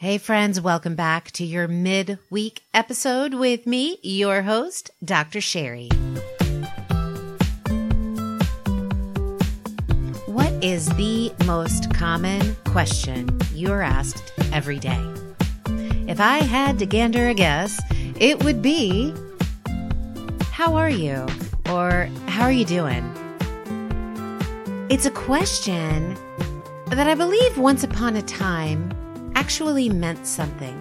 Hey, friends, welcome back to your midweek episode with me, your host, Dr. Sherry. What is the most common question you're asked every day? If I had to gander a guess, it would be How are you? Or How are you doing? It's a question that I believe once upon a time actually meant something.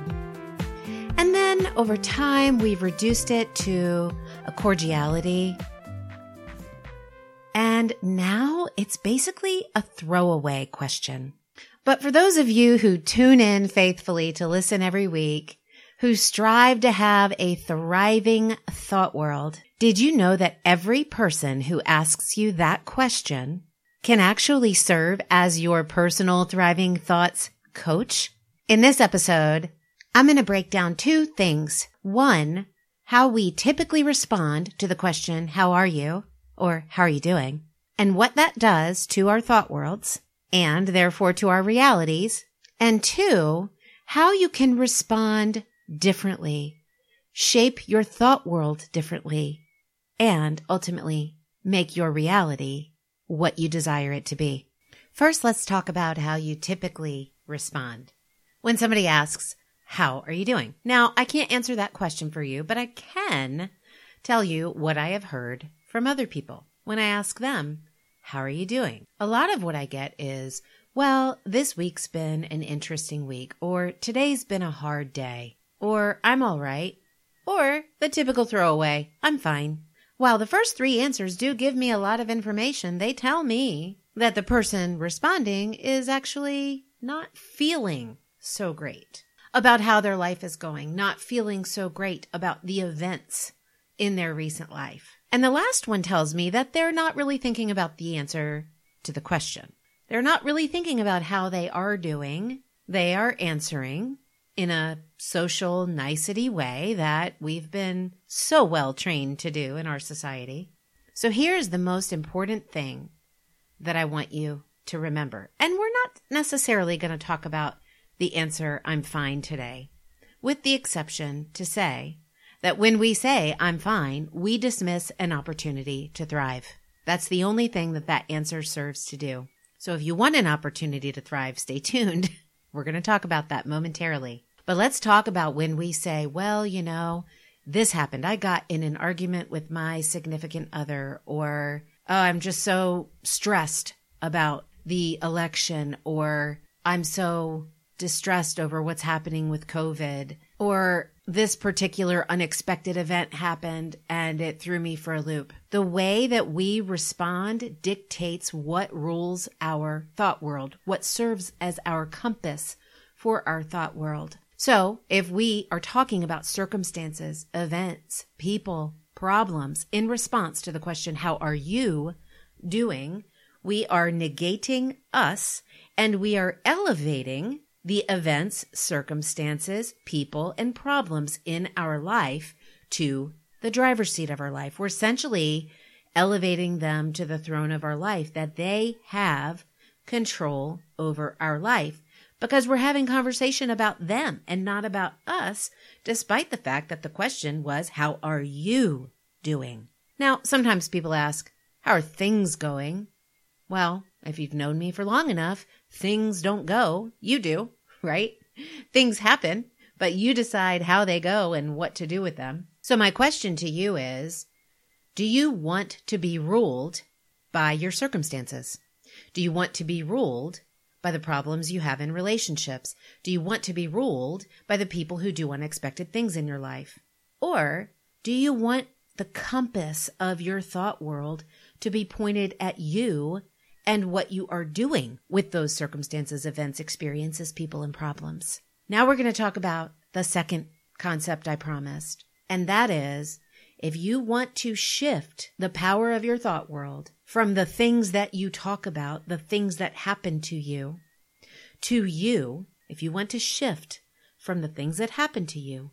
And then over time, we've reduced it to a cordiality. And now it's basically a throwaway question. But for those of you who tune in faithfully to listen every week, who strive to have a thriving thought world, did you know that every person who asks you that question can actually serve as your personal thriving thoughts coach? In this episode, I'm going to break down two things. One, how we typically respond to the question, how are you? Or how are you doing? And what that does to our thought worlds and therefore to our realities. And two, how you can respond differently, shape your thought world differently, and ultimately make your reality what you desire it to be. First, let's talk about how you typically respond when somebody asks, How are you doing? Now, I can't answer that question for you, but I can tell you what I have heard from other people when I ask them, How are you doing? A lot of what I get is, Well, this week's been an interesting week, or today's been a hard day, or I'm all right, or the typical throwaway, I'm fine. While the first three answers do give me a lot of information, they tell me that the person responding is actually not feeling so great about how their life is going, not feeling so great about the events in their recent life. And the last one tells me that they're not really thinking about the answer to the question. They're not really thinking about how they are doing. They are answering in a social nicety way that we've been so well trained to do in our society. So here's the most important thing that I want you to remember. And we're not necessarily going to talk about the answer, I'm fine today, with the exception to say that when we say I'm fine, we dismiss an opportunity to thrive. That's the only thing that that answer serves to do. So if you want an opportunity to thrive, stay tuned. We're going to talk about that momentarily. But let's talk about when we say, well, you know, this happened. I got in an argument with my significant other, or oh, I'm just so stressed about the election, or I'm so distressed over what's happening with COVID, or this particular unexpected event happened and it threw me for a loop. The way that we respond dictates what rules our thought world, what serves as our compass for our thought world. So, if we are talking about circumstances, events, people, problems in response to the question, How are you doing? we are negating us and we are elevating the events, circumstances, people, and problems in our life to the driver's seat of our life. We're essentially elevating them to the throne of our life, that they have control over our life because we're having conversation about them and not about us, despite the fact that the question was, How are you doing? Now, sometimes people ask, How are things going? Well, if you've known me for long enough, things don't go. You do right? Things happen, but you decide how they go and what to do with them. So, my question to you is Do you want to be ruled by your circumstances? Do you want to be ruled by the problems you have in relationships? Do you want to be ruled by the people who do unexpected things in your life? Or do you want the compass of your thought world to be pointed at you and what you are doing with those circumstances, events, experiences, people, and problems. Now we're going to talk about the second concept I promised, and that is if you want to shift the power of your thought world from the things that you talk about, the things that happen to you, to you, if you want to shift from the things that happen to you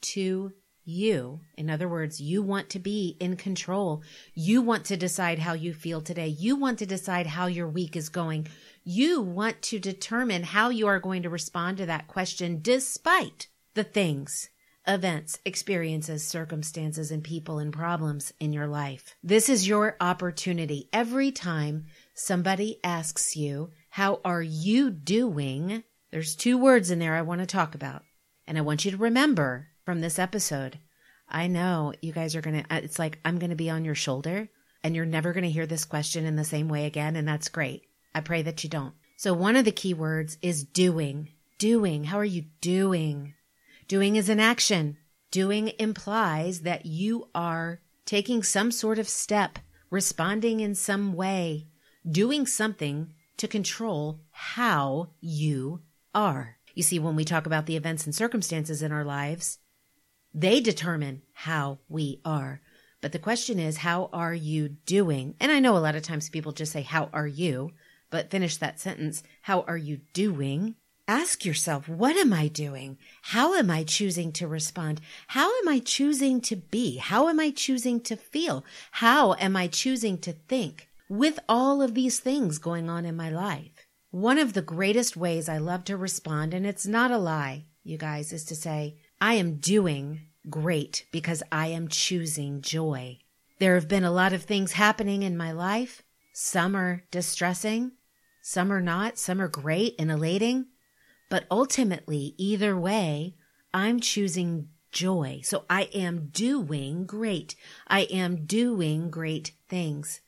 to you. In other words, you want to be in control. You want to decide how you feel today. You want to decide how your week is going. You want to determine how you are going to respond to that question despite the things, events, experiences, circumstances, and people and problems in your life. This is your opportunity. Every time somebody asks you, how are you doing? There's two words in there I want to talk about. And I want you to remember from this episode. I know you guys are going to, uh, it's like I'm going to be on your shoulder and you're never going to hear this question in the same way again. And that's great. I pray that you don't. So one of the key words is doing. Doing. How are you doing? Doing is an action. Doing implies that you are taking some sort of step, responding in some way, doing something to control how you are. You see, when we talk about the events and circumstances in our lives, they determine how we are. But the question is, how are you doing? And I know a lot of times people just say, how are you? But finish that sentence. How are you doing? Ask yourself, what am I doing? How am I choosing to respond? How am I choosing to be? How am I choosing to feel? How am I choosing to think with all of these things going on in my life? One of the greatest ways I love to respond, and it's not a lie, you guys, is to say, I am doing great because I am choosing joy. There have been a lot of things happening in my life. Some are distressing, some are not, some are great and elating. But ultimately, either way, I'm choosing joy. So I am doing great. I am doing great things.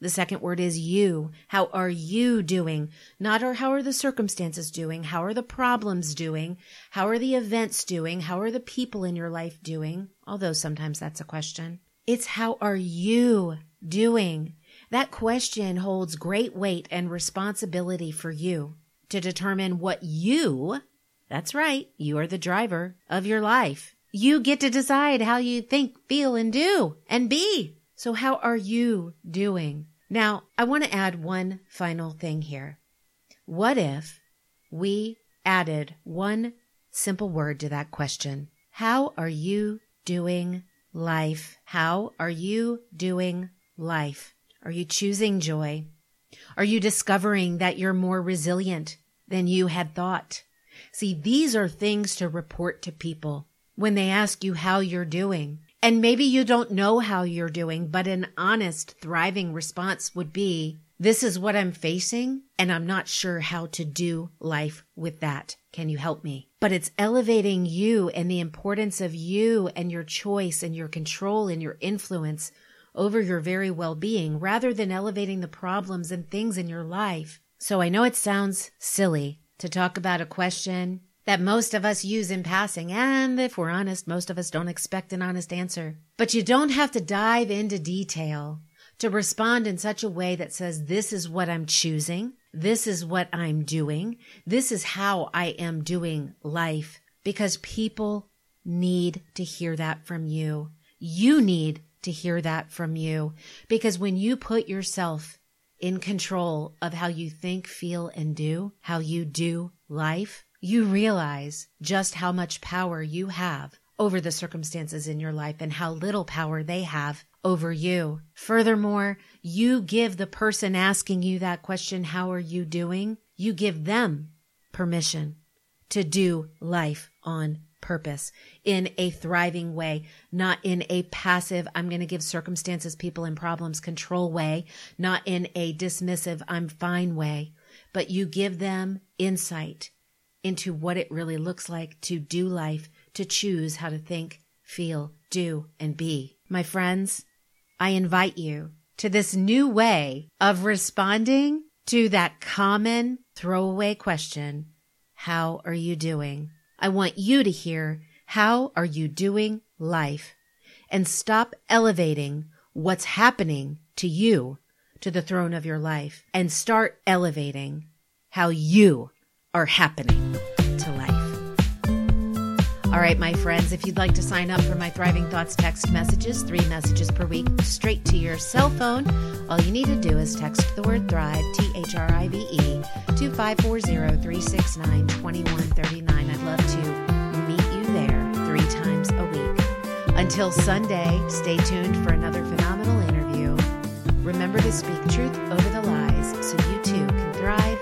The second word is you. How are you doing? Not or how are the circumstances doing? How are the problems doing? How are the events doing? How are the people in your life doing? Although sometimes that's a question. It's how are you doing? That question holds great weight and responsibility for you to determine what you, that's right, you are the driver of your life. You get to decide how you think, feel, and do and be. So how are you doing? Now, I want to add one final thing here. What if we added one simple word to that question? How are you doing life? How are you doing life? Are you choosing joy? Are you discovering that you're more resilient than you had thought? See, these are things to report to people when they ask you how you're doing. And maybe you don't know how you're doing, but an honest, thriving response would be, this is what I'm facing, and I'm not sure how to do life with that. Can you help me? But it's elevating you and the importance of you and your choice and your control and your influence over your very well being rather than elevating the problems and things in your life. So I know it sounds silly to talk about a question that most of us use in passing, and if we're honest, most of us don't expect an honest answer. But you don't have to dive into detail to respond in such a way that says, This is what I'm choosing. This is what I'm doing. This is how I am doing life. Because people need to hear that from you. You need to hear that from you. Because when you put yourself in control of how you think, feel, and do, how you do life, you realize just how much power you have over the circumstances in your life and how little power they have over you. Furthermore, you give the person asking you that question, how are you doing? You give them permission to do life on purpose in a thriving way, not in a passive, I'm going to give circumstances, people, and problems control way, not in a dismissive, I'm fine way, but you give them insight into what it really looks like to do life, to choose how to think, feel, do, and be. My friends, I invite you to this new way of responding to that common throwaway question How are you doing? I want you to hear, How are you doing life? And stop elevating what's happening to you to the throne of your life and start elevating how you are happening to life. All right, my friends, if you'd like to sign up for my Thriving Thoughts text messages, three messages per week, straight to your cell phone, all you need to do is text the word Thrive, T H R I V E, to 540 369 2139. I'd love to meet you there three times a week. Until Sunday, stay tuned for another phenomenal interview. Remember to speak truth over the lies so you too can thrive